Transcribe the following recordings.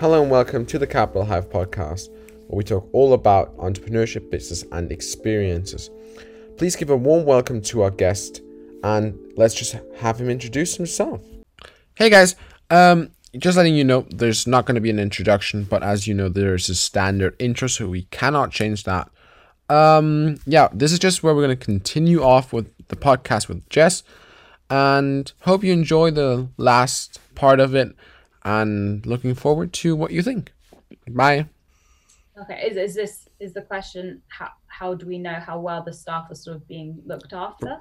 Hello and welcome to the Capital Hive podcast, where we talk all about entrepreneurship, business, and experiences. Please give a warm welcome to our guest, and let's just have him introduce himself. Hey guys, um, just letting you know, there's not going to be an introduction, but as you know, there's a standard intro, so we cannot change that. Um, yeah, this is just where we're going to continue off with the podcast with Jess, and hope you enjoy the last part of it and looking forward to what you think. Bye. Okay, is, is this is the question how how do we know how well the staff are sort of being looked after?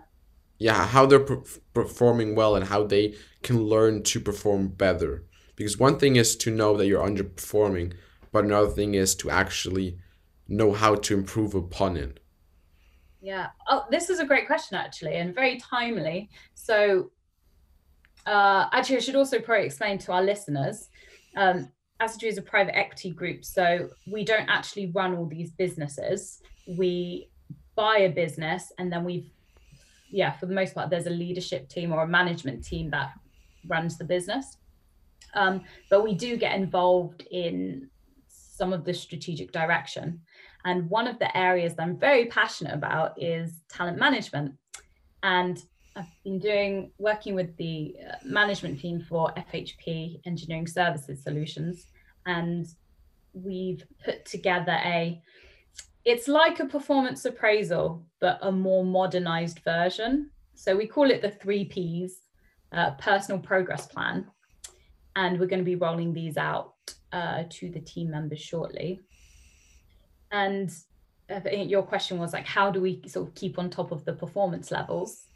Yeah, how they're per- performing well and how they can learn to perform better. Because one thing is to know that you're underperforming, but another thing is to actually know how to improve upon it. Yeah. Oh, this is a great question actually, and very timely. So uh, actually, I should also probably explain to our listeners. Um, Assetree is a private equity group, so we don't actually run all these businesses. We buy a business, and then we've, yeah, for the most part, there's a leadership team or a management team that runs the business. Um, but we do get involved in some of the strategic direction. And one of the areas that I'm very passionate about is talent management. And I've been doing working with the uh, management team for FHP Engineering Services Solutions, and we've put together a. It's like a performance appraisal, but a more modernized version. So we call it the three Ps, uh, personal progress plan, and we're going to be rolling these out uh, to the team members shortly. And think your question was like, how do we sort of keep on top of the performance levels?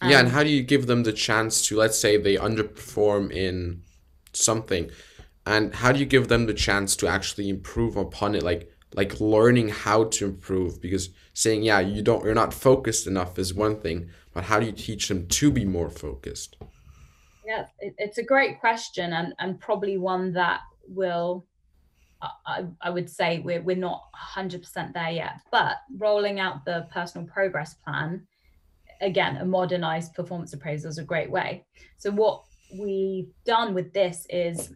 Um, yeah, and um, how do you give them the chance to, let's say, they underperform in something, and how do you give them the chance to actually improve upon it, like like learning how to improve? Because saying, yeah, you don't, you're not focused enough is one thing, but how do you teach them to be more focused? Yeah, it, it's a great question, and and probably one that will. I, I would say we're, we're not 100% there yet, but rolling out the personal progress plan again, a modernized performance appraisal is a great way. So what we've done with this is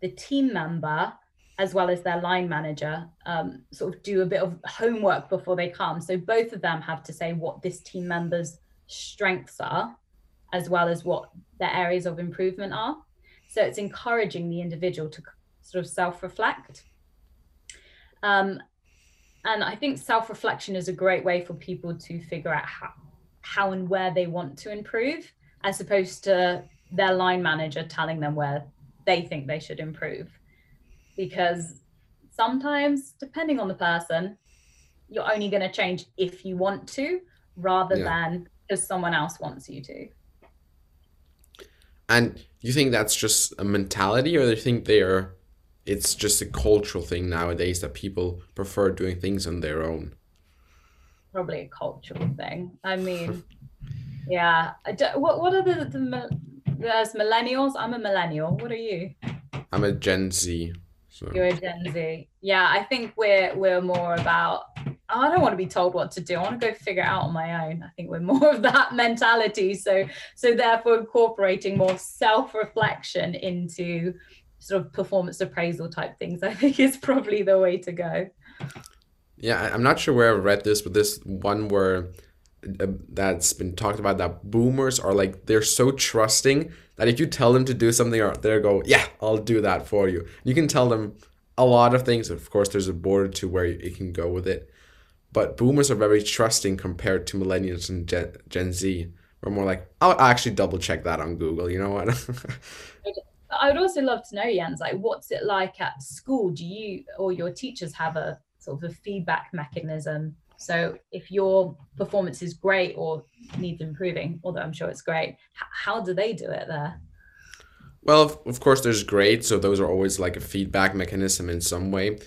the team member as well as their line manager um, sort of do a bit of homework before they come. So both of them have to say what this team member's strengths are, as well as what their areas of improvement are. So it's encouraging the individual to sort of self-reflect. Um, and I think self-reflection is a great way for people to figure out how, how and where they want to improve, as opposed to their line manager telling them where they think they should improve. Because sometimes, depending on the person, you're only going to change if you want to rather yeah. than because someone else wants you to. And you think that's just a mentality, or do you think they are? It's just a cultural thing nowadays that people prefer doing things on their own probably a cultural thing. I mean, yeah. I do, what what are the, the there's millennials? I'm a millennial. What are you? I'm a Gen Z. So. You're a Gen Z. Yeah, I think we're we're more about. I don't want to be told what to do. I want to go figure it out on my own. I think we're more of that mentality. So so therefore incorporating more self-reflection into sort of performance appraisal type things, I think is probably the way to go. Yeah, I'm not sure where I read this, but this one where uh, that's been talked about that boomers are like they're so trusting that if you tell them to do something, or they go, yeah, I'll do that for you. You can tell them a lot of things. Of course, there's a border to where you can go with it, but boomers are very trusting compared to millennials and Gen, Gen Z. We're more like, I'll actually double check that on Google. You know what? I would also love to know, Jens, like what's it like at school? Do you or your teachers have a sort of a feedback mechanism. So if your performance is great or needs improving, although I'm sure it's great, how do they do it there? Well, of course, there's great. So those are always like a feedback mechanism in some way.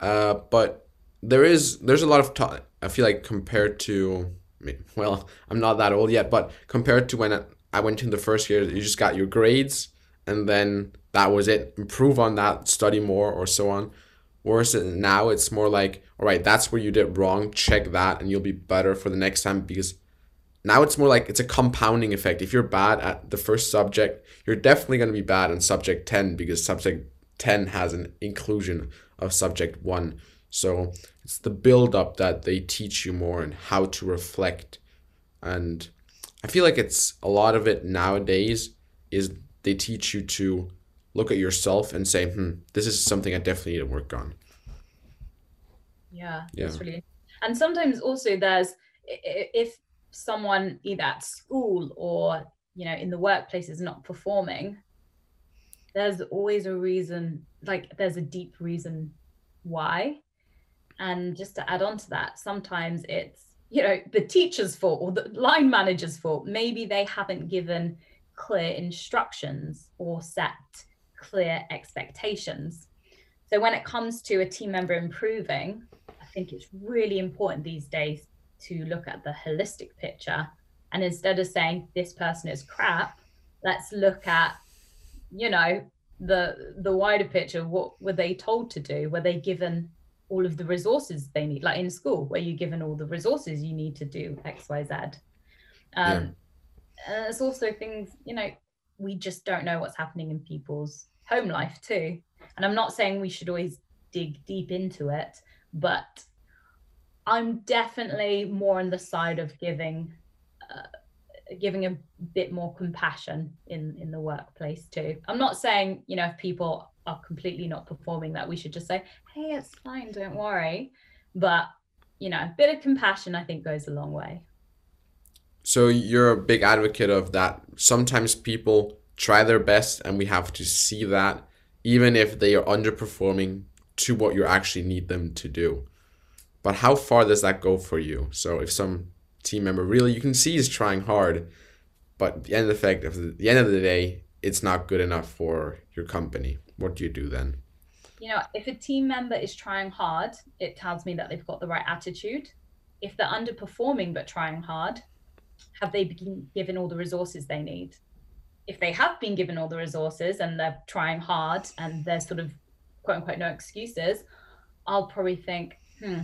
Uh, but there is there's a lot of I feel like compared to well, I'm not that old yet, but compared to when I went in the first year, you just got your grades and then that was it. Improve on that, study more, or so on. Whereas now it's more like, all right, that's where you did wrong. Check that, and you'll be better for the next time because now it's more like it's a compounding effect. If you're bad at the first subject, you're definitely going to be bad on subject 10 because subject 10 has an inclusion of subject 1 so it's the build up that they teach you more and how to reflect and i feel like it's a lot of it nowadays is they teach you to look at yourself and say hmm this is something i definitely need to work on. Yeah, yeah. that's really and sometimes also there's if someone either at school or you know in the workplace is not performing there's always a reason like there's a deep reason why. And just to add on to that sometimes it's you know the teacher's fault or the line manager's fault. Maybe they haven't given clear instructions or set clear expectations. So when it comes to a team member improving i think it's really important these days to look at the holistic picture. And instead of saying this person is crap let's look at you know the the wider picture. What were they told to do? Were they given all of the resources they need? Like in school were you're given all the resources you need to do xyz um yeah. and it's also things you know we just don't know what's happening in people's home life too. And i'm not saying we should always dig deep into it but i'm definitely more on the side of giving uh, giving a bit more compassion in in the workplace too. I'm not saying you know if people are completely not performing that we should just say hey it's fine don't worry. But you know a bit of compassion i think goes a long way. So you're a big advocate of that sometimes people try their best and we have to see that even if they are underperforming to what you actually need them to do. But how far does that go for you? So if some team member really you can see is trying hard but the end effect of the, the end of the day it's not good enough for your company. What do you do then? You know if a team member is trying hard it tells me that they've got the right attitude. If they're underperforming but trying hard have they been given all the resources they need if they have been given all the resources and they're trying hard and there's sort of quote unquote no excuses i'll probably think hmm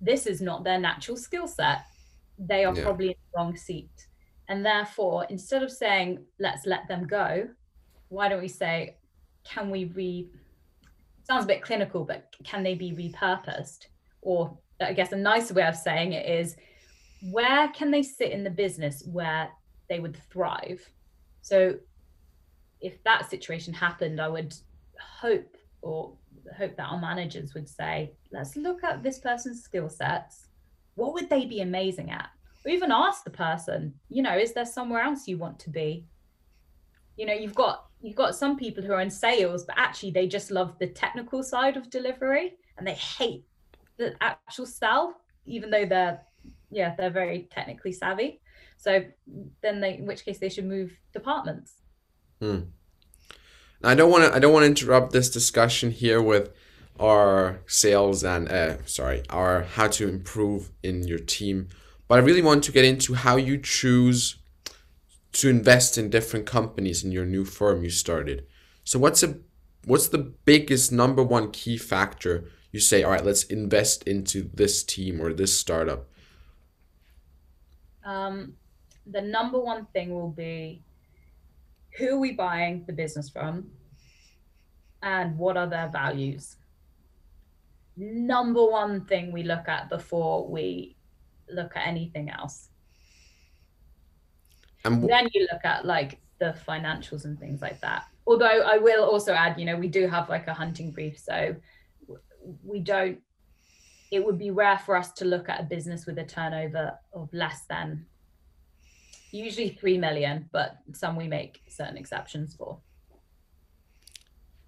this is not their natural skill set. They are yeah. probably in the wrong seat. And therefore, instead of saying, let's let them go, why don't we say, can we re, sounds a bit clinical, but can they be repurposed? Or I guess a nicer way of saying it is, where can they sit in the business where they would thrive? So if that situation happened, I would hope or hope that our managers would say, let's look at this person's skill sets. What would they be amazing at? Or even ask the person, you know, is there somewhere else you want to be? You know, you've got you've got some people who are in sales, but actually they just love the technical side of delivery and they hate the actual sell, even though they're yeah, they're very technically savvy. So then they in which case they should move departments. Hmm. I don't want to I don't want to interrupt this discussion here with our sales and uh, sorry our how to improve in your team, but I really want to get into how you choose to invest in different companies in your new firm you started. So what's a what's the biggest number one key factor you say all right let's invest into this team or this startup? Um, the number one thing will be who are we buying the business from and what are their values. Number one thing we look at before we look at anything else. And w- then you look at like the financials and things like that. Although i will also add you know we do have like a hunting brief so we don't it would be rare for us to look at a business with a turnover of less than usually 3 million, but some we make certain exceptions for.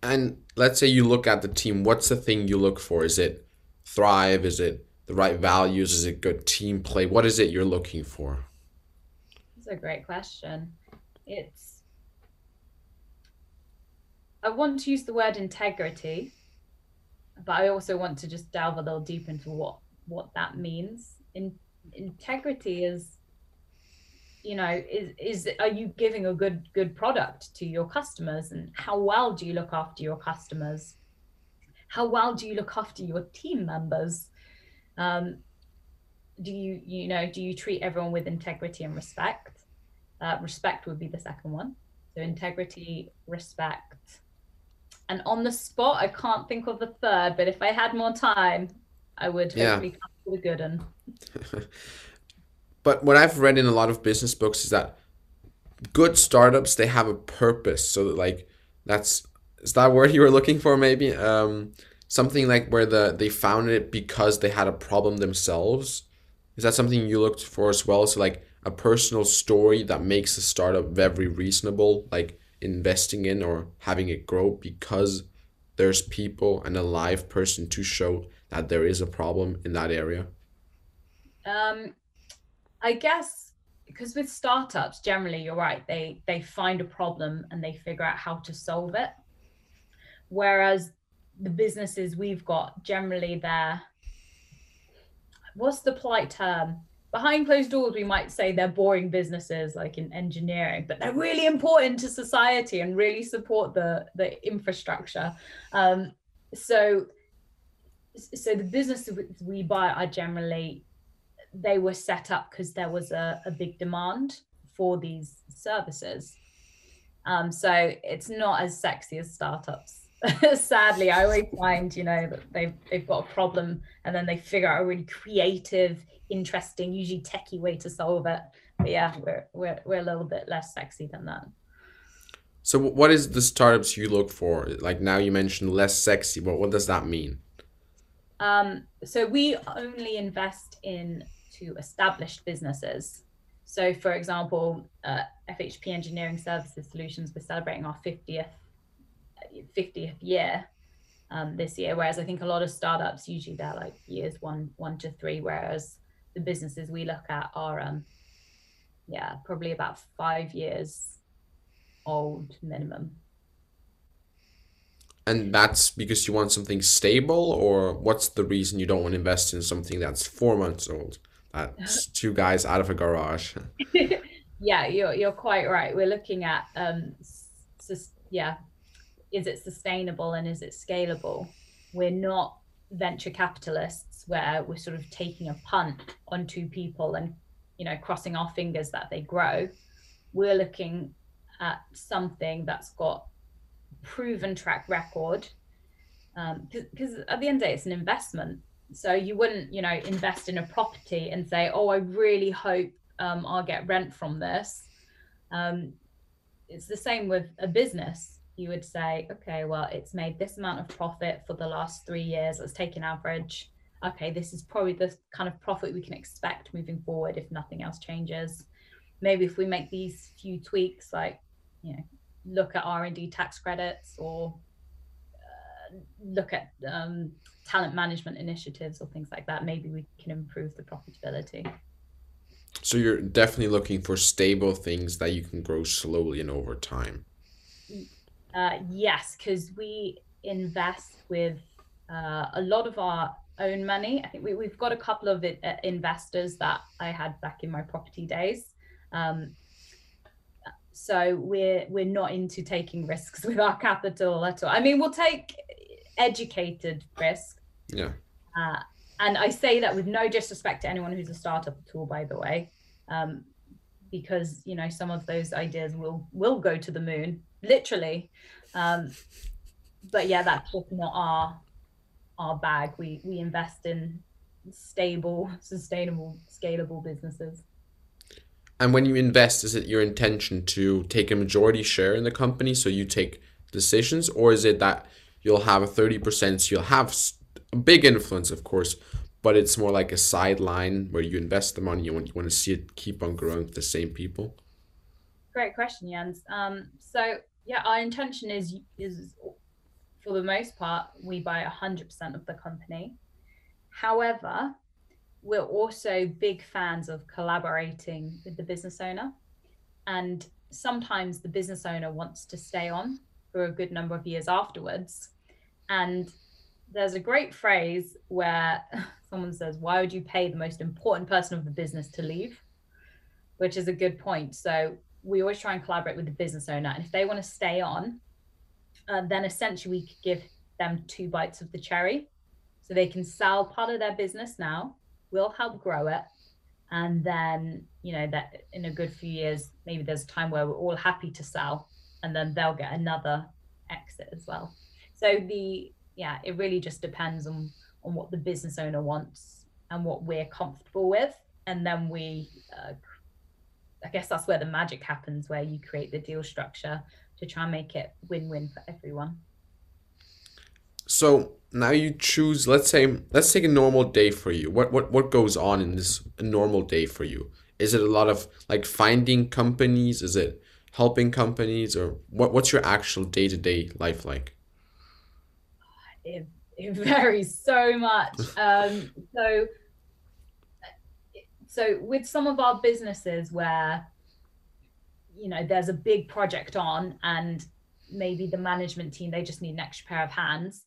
And let's say you look at the team, what's the thing you look for? Is it thrive? Is it the right values? Is it good team play? What is it you're looking for? That's a great question. It's I want to use the word integrity, but I also want to just delve a little deep into what what that means. In integrity is you know is is are you giving a good good product to your customers? And how well do you look after your customers? How well do you look after your team members? Um, do you you know do you treat everyone with integrity and respect? Uh, respect would be the second one. So integrity respect And on the spot, I can't think of the third, but if I had more time, I would Yeah. hopefully come with a good one. But what I've read in a lot of business books is that good startups they have a purpose. So that like that's is that word you were looking for maybe? Um, something like where the they founded it because they had a problem themselves. Is that something you looked for as well? So like a personal story that makes a startup very reasonable, like investing in or having it grow because there's people and a live person to show that there is a problem in that area. Um, I guess because with startups, generally, you're right. They they find a problem and they figure out how to solve it. Whereas the businesses we've got, generally, they're what's the polite term? Behind closed doors, we might say they're boring businesses, like in engineering, but they're really important to society and really support the the infrastructure. Um, so, so the businesses we buy are generally they were set up because there was a, a big demand for these services. Um, so it's not as sexy as startups. Sadly, I always find, you know, that they've they've got a problem and then they figure out a really creative, interesting, usually techie way to solve it. But yeah, we're we're we're a little bit less sexy than that. So what is the startups you look for? Like now you mentioned less sexy, but what does that mean? Um, so we only invest in to established businesses. So, for example, uh, FHP Engineering Services Solutions, we're celebrating our 50th 50th year um, this year. Whereas I think a lot of startups usually they're like years one one to three, whereas the businesses we look at are um, yeah probably about five years old minimum. And that's because you want something stable, or what's the reason you don't want to invest in something that's four months old? That's two guys out of a garage. yeah, you're you're quite right. We're looking at um, sus- yeah, is it sustainable and is it scalable? We're not venture capitalists where we're sort of taking a punt on two people and you know crossing our fingers that they grow. We're looking at something that's got proven track record because at the end of the day it's an investment so you wouldn't you know invest in a property and say oh i really hope um, i'll get rent from this um, it's the same with a business you would say okay well it's made this amount of profit for the last three years. Let's take an average. Okay this is probably the kind of profit we can expect moving forward if nothing else changes. Maybe if we make these few tweaks like you know look at r&d tax credits or uh, look at um, talent management initiatives or things like that maybe we can improve the profitability. So you're definitely looking for stable things that you can grow slowly and over time. Uh, yes because we invest with uh, a lot of our own money. I think we, we've got a couple of it, uh, investors that i had back in my property days. Um, so we're we're not into taking risks with our capital at all. I mean we'll take educated risk. Yeah. uh, and I say that with no disrespect to anyone who's a startup at all, by the way, um, because you know some of those ideas will will go to the moon, literally. Um, but yeah, that's just not our our bag. We we invest in stable, sustainable, scalable businesses. And when you invest, is it your intention to take a majority share in the company so you take decisions, or is it that you'll have a 30%, so you'll have a big influence, of course, but it's more like a sideline where you invest the money, you want, you want to see it keep on growing with the same people? Great question, Jens. Um, so yeah, our intention is is for the most part we buy hundred percent of the company. However, we're also big fans of collaborating with the business owner, and sometimes the business owner wants to stay on for a good number of years afterwards. And there's a great phrase where someone says, "Why would you pay the most important person of the business to leave?" Which is a good point. So we always try and collaborate with the business owner. And if they want to stay on, uh, then essentially we could give them two bites of the cherry. So they can sell part of their business now, we'll help grow it. And then, you know, that in a good few years, maybe there's a time where we're all happy to sell and then they'll get another exit as well. So the yeah, it really just depends on on what the business owner wants and what we're comfortable with, and then we. Uh, I guess that's where the magic happens, where you create the deal structure to try and make it win-win for everyone. So now you choose. Let's say let's take a normal day for you. What what what goes on in this normal day for you? Is it a lot of like finding companies? Is it helping companies, or what? What's your actual day to day life like? It, it varies so much. Um, so so with some of our businesses where you know there's a big project on and maybe the management team they just need an extra pair of hands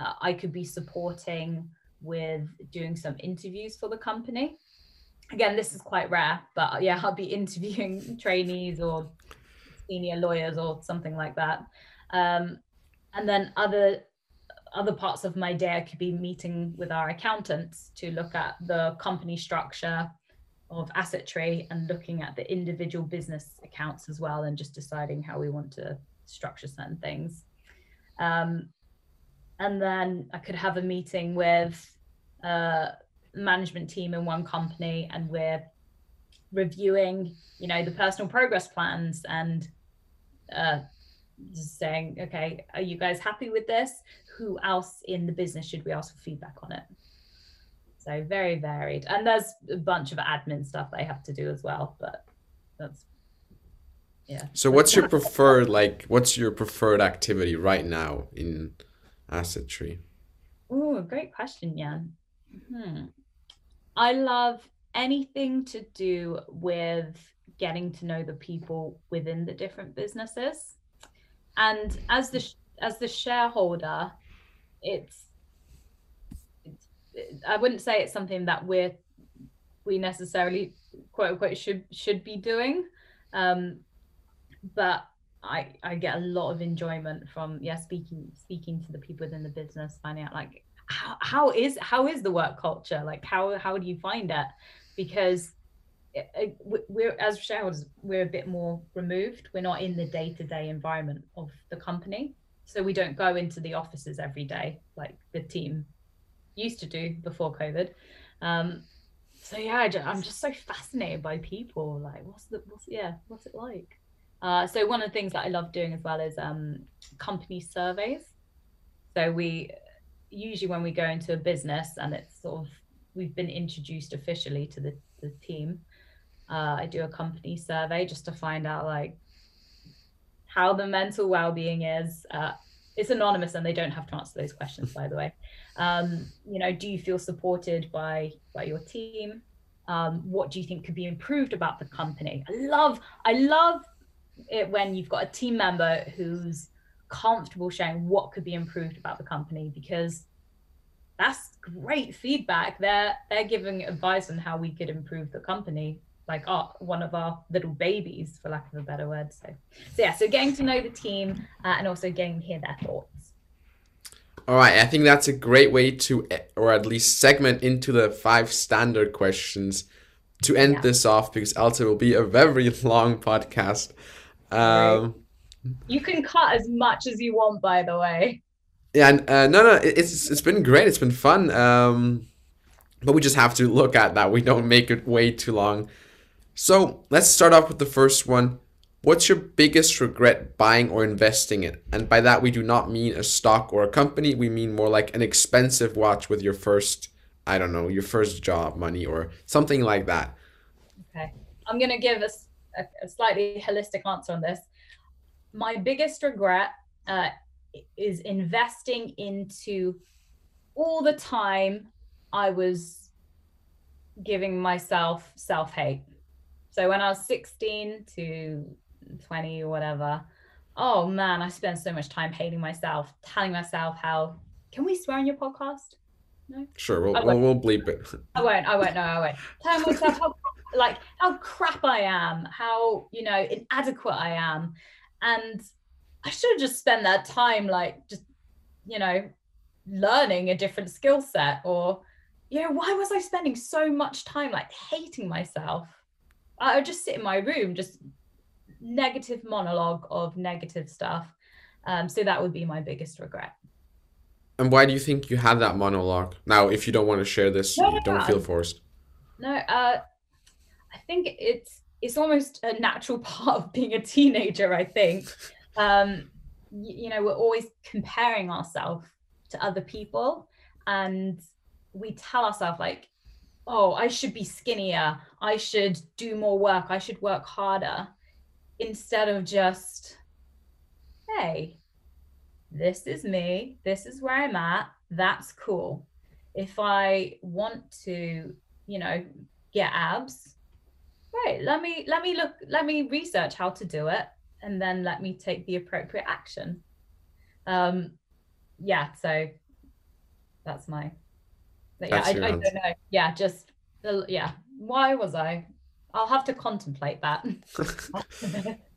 uh, I could be supporting with doing some interviews for the company. Again, this is quite rare, but yeah, I'll be interviewing trainees or senior lawyers or something like that. Um, and then other other parts of my day, I could be meeting with our accountants to look at the company structure of Assetree and looking at the individual business accounts as well, and just deciding how we want to structure certain things. Um, and then I could have a meeting with a management team in one company, and we're reviewing, you know, the personal progress plans and uh, just saying, okay, are you guys happy with this? Who else in the business should we ask for feedback on it? So very varied, and there's a bunch of admin stuff I have to do as well, but that's yeah. So what's your preferred like? What's your preferred activity right now in Assetree? Oh, great question, Jan. Hmm. I love anything to do with getting to know the people within the different businesses. And as the as the shareholder, it's I wouldn't say it's something that we're we necessarily quote unquote should should be doing. Um, but I I get a lot of enjoyment from yeah speaking speaking to the people within the business, finding out like how, how is how is the work culture? Like how how do you find it? Because it, it, we're as shareholders we're a bit more removed. We're not in the day-to-day environment of the company. So we don't go into the offices every day like the team used to do before covid um so yeah I, i'm just so fascinated by people like what's the what's yeah what's it like uh, so one of the things that I love doing as well is um, company surveys. So we usually when we go into a business and it's sort of we've been introduced officially to the, the team, uh, I do a company survey just to find out like how the mental well-being is. Uh, it's anonymous and they don't have to answer those questions, by the way. Um, you know, do you feel supported by by your team? Um, what do you think could be improved about the company? I love, I love it when you've got a team member who's comfortable sharing what could be improved about the company because that's great feedback. They're they're giving advice on how we could improve the company, like our one of our little babies, for lack of a better word. So, so yeah, so getting to know the team uh, and also getting to hear their thoughts. All right, I think that's a great way to, or at least segment into the five standard questions to end yeah. this off because else it will be a very long podcast. Um, you can cut as much as you want, by the way. Yeah, and, uh, no, no, it's it's been great. It's been fun. Um, but we just have to look at that. We don't make it way too long. So let's start off with the first one. What's your biggest regret buying or investing in? And by that, we do not mean a stock or a company. We mean more like an expensive watch with your first, I don't know, your first job money or something like that. Okay. I'm going to give a, a slightly holistic answer on this. My biggest regret uh, is investing into all the time I was giving myself self hate. So when I was 16 to 20 or whatever, oh man, I spent so much time hating myself, telling myself how. Can we swear on your podcast? No. Sure, we'll, we'll, we'll bleep it. I won't. I won't. No, I won't. Telling myself how like how crap I am, how you know inadequate I am, and I should have just spent that time like just you know learning a different skill set or you know why was I spending so much time like hating myself? I would just sit in my room, just negative monologue of negative stuff. Um, so that would be my biggest regret. And why do you think you had that monologue? Now, if you don't want to share this, No, you don't no, feel forced. No, uh, I think it's it's almost a natural part of being a teenager. I think, um, y- you know, we're always comparing ourselves to other people, and we tell ourselves like, "Oh, I should be skinnier. I should do more work. I should work harder," instead of just, "Hey, this is me. This is where I'm at. That's cool." If I want to you know get abs right let me let me look let me research how to do it and then let me take the appropriate action um yeah so that's my but yeah I, I don't know yeah just the yeah why was i i'll have to contemplate that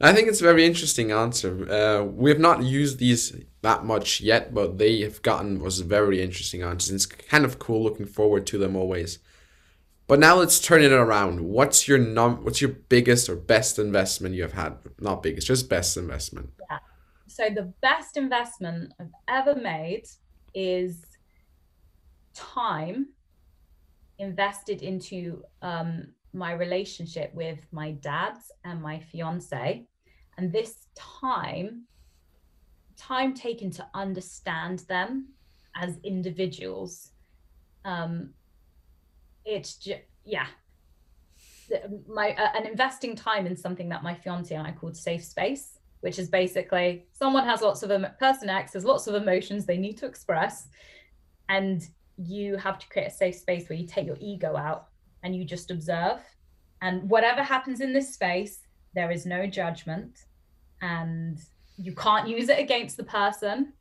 I think it's a very interesting answer. Uh, we have not used these that much yet, but they have gotten was very interesting answers. It's kind of cool looking forward to them always. But now let's turn it around. What's your num? What's your biggest or best investment you have had? Not biggest, just best investment. Yeah. so the best investment I've ever made is time invested into um, my relationship with my dad and my fiance, and this time, time taken to understand them as individuals. Um, it's just yeah. My uh, investing time in something that my fiance and I called safe space which is basically someone has lots of emo- person X has lots of emotions they need to express, and you have to create a safe space where you take your ego out and you just observe. And whatever happens in this space, there is no judgment, and you can't use it against the person.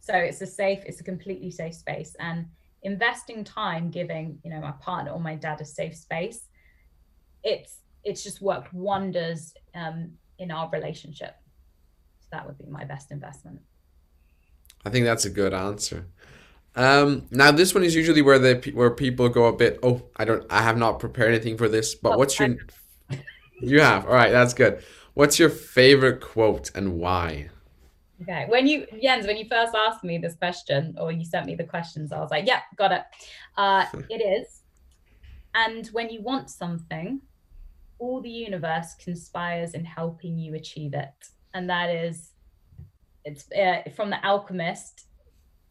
So it's a safe, it's a completely safe space. And investing time, giving you know my partner or my dad a safe space, it's it's just worked wonders um, in our relationship So that would be my best investment. I think that's a good answer. Um, now this one is usually where the where people go a bit. Oh, I don't. I have not prepared anything for this. But Oh, what's your? You have. All right, that's good. What's your favorite quote and why? Okay. When you Jens, when you first asked me this question or you sent me the questions, I was like, "Yep, got it." Uh, it is. And when you want something, all the universe conspires in helping you achieve it, and that is, it's uh, from the Alchemist,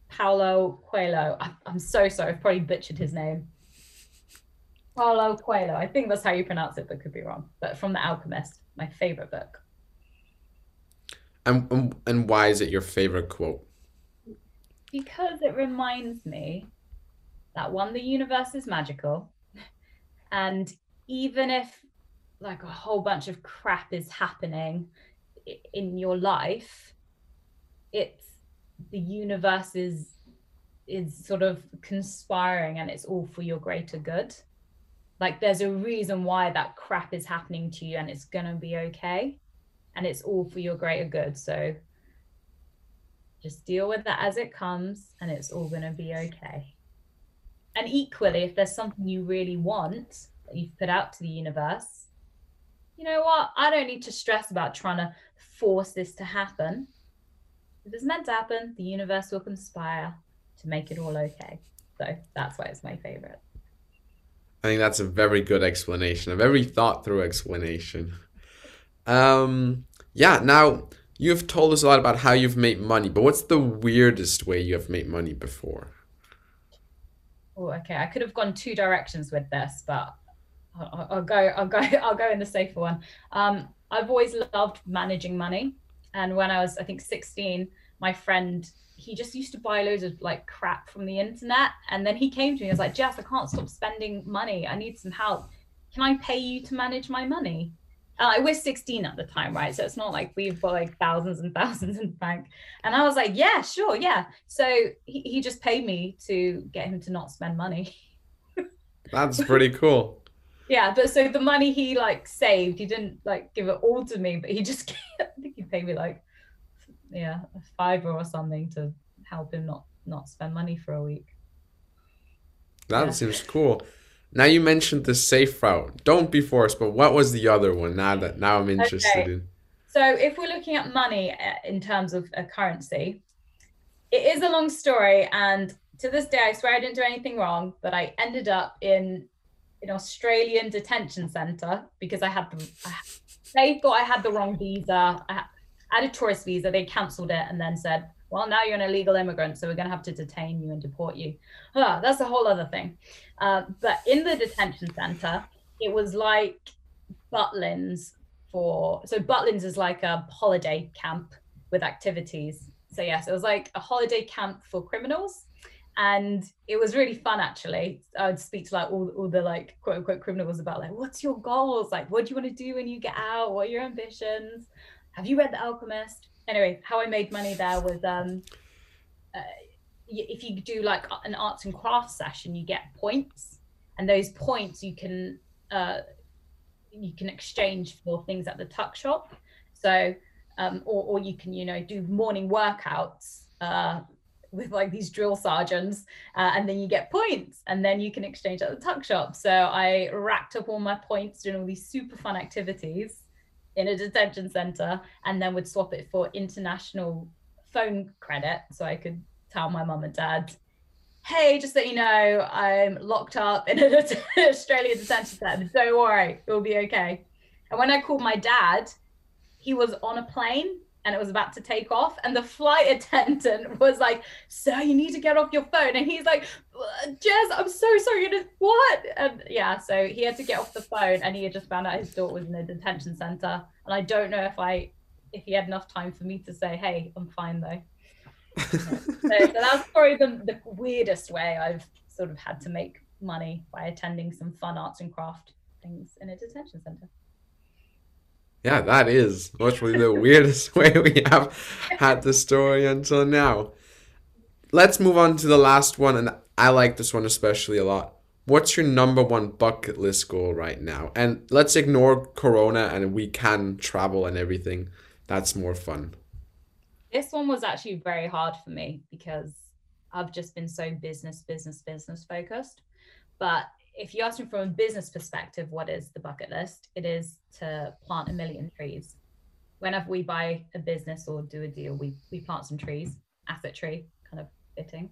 Paulo Coelho. I, I'm so sorry, I've probably butchered his name. Paulo Coelho. I think that's how you pronounce it, but could be wrong. But from the Alchemist, my favorite book. And and, and why is it your favorite quote? because it reminds me that one the universe is magical and even if like a whole bunch of crap is happening in your life it's the universe is is sort of conspiring and it's all for your greater good. Like there's a reason why that crap is happening to you and it's going to be okay. And it's all for your greater good. So just deal with that as it comes and it's all going to be okay. And equally if there's something you really want that you've put out to the universe you know what? I don't need to stress about trying to force this to happen if it's meant to happen the universe will conspire to make it all okay so that's why it's my favorite I think that's a very good explanation, a very thought through explanation. Um, yeah, now you've told us a lot about how you've made money, but what's the weirdest way you have made money before? Oh, okay. I could have gone two directions with this, but I'll, I'll- go. I'll go. I'll go in the safer one. Um, I've always loved managing money, and when I was, I think, sixteen, my friend he just used to buy loads of like crap from the internet, and then he came to me. and was like, "Jess, I can't stop spending money. I need some help. Can I pay you to manage my money?" Uh, I was 16 at the time, right? So it's not like we've got like thousands and thousands in the bank. And I was like, yeah, sure, yeah. So he, he just paid me to get him to not spend money. That's pretty cool. yeah, but so the money he like saved, he didn't like give it all to me, but he just I think he paid me like yeah, a fiver or something to help him not not spend money for a week. That Yeah. seems cool. Now you mentioned the safe route. Don't be forced, but what was the other one? Now that now I'm interested Okay. in. So if we're looking at money uh, in terms of a currency, it is a long story, and to this day, I swear I didn't do anything wrong, but I ended up in an Australian detention center because I had the. They thought I had the wrong visa. I had a tourist visa. They cancelled it and then said, "Well, now you're an illegal immigrant, so we're going to have to detain you and deport you." Oh, that's a whole other thing. Uh, but in the detention center, it was like Butlins for. So Butlins is like a holiday camp with activities. So yes, it was like a holiday camp for criminals and it was really fun actually i would speak to like all, all the like quote unquote criminals about like what's your goals like what do you want to do when you get out what are your ambitions have you read the alchemist? Anyway how i made money there was um uh, if you do like an arts and crafts session you get points. And those points you can uh you can exchange for things at the tuck shop. So um or, or you can you know do morning workouts uh with like these drill sergeants uh, and then you get points and then you can exchange at the tuck shop. So i racked up all my points doing all these super fun activities in a detention center and then would swap it for international phone credit so i could tell my mum and dad hey just so you know i'm locked up in an australian detention center. Don't worry it will be okay. And when i called my dad he was on a plane and it was about to take off and the flight attendant was like sir you need to get off your phone. And he's like uh, Jess i'm so sorry what? And yeah so he had to get off the phone and he had just found out his daughter was in a detention center. And i don't know if i if he had enough time for me to say hey i'm fine though. So, so that's probably the, the weirdest way i've sort of had to make money by attending some fun arts and craft things in a detention center yeah, that is literally the weirdest way we have had the story until now. Let's move on to the last one, and I like this one especially a lot. What's your number one bucket list goal right now? And let's ignore Corona and we can travel and everything. That's more fun. This one was actually very hard for me because I've just been so business, business, business focused. But if you ask me from a business perspective, what is the bucket list? It is to plant a million trees. Whenever we buy a business or do a deal, we, we plant some trees, Assetree, kind of fitting.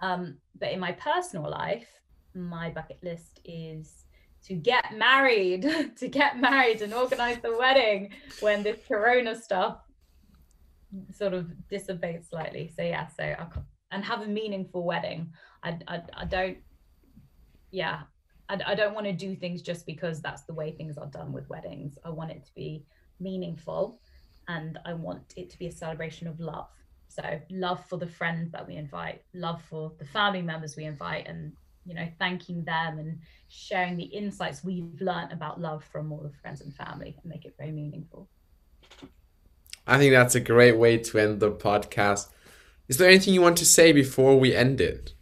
Um, but in my personal life, my bucket list is to get married, to get married and organize the wedding when this corona stuff sort of dissipates slightly. So yeah, so I, and have a meaningful wedding. I, I, I don't yeah I, I don't want to do things just because that's the way things are done with weddings. I want it to be meaningful and I want it to be a celebration of love. So love for the friends that we invite, love for the family members we invite, and you know, thanking them and sharing the insights we've learned about love from all the friends and family and make it very meaningful. I think that's a great way to end the podcast. Is there anything you want to say before we end it?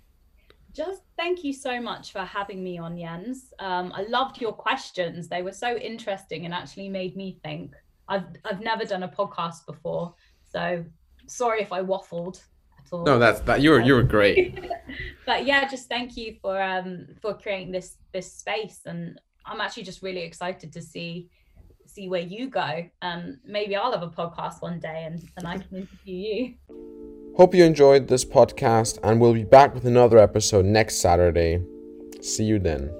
Thank you so much for having me on, Jens. Um, I loved your questions. They were so interesting and actually made me think. I've I've never done a podcast before, so sorry if I waffled at all. No, that's that you were you were great. but yeah, just thank you for um for creating this this space, and I'm actually just really excited to see see where you go. Um, maybe I'll have a podcast one day, and and I can interview you. Hope you enjoyed this podcast, and we'll be back with another episode next Saturday. See you then.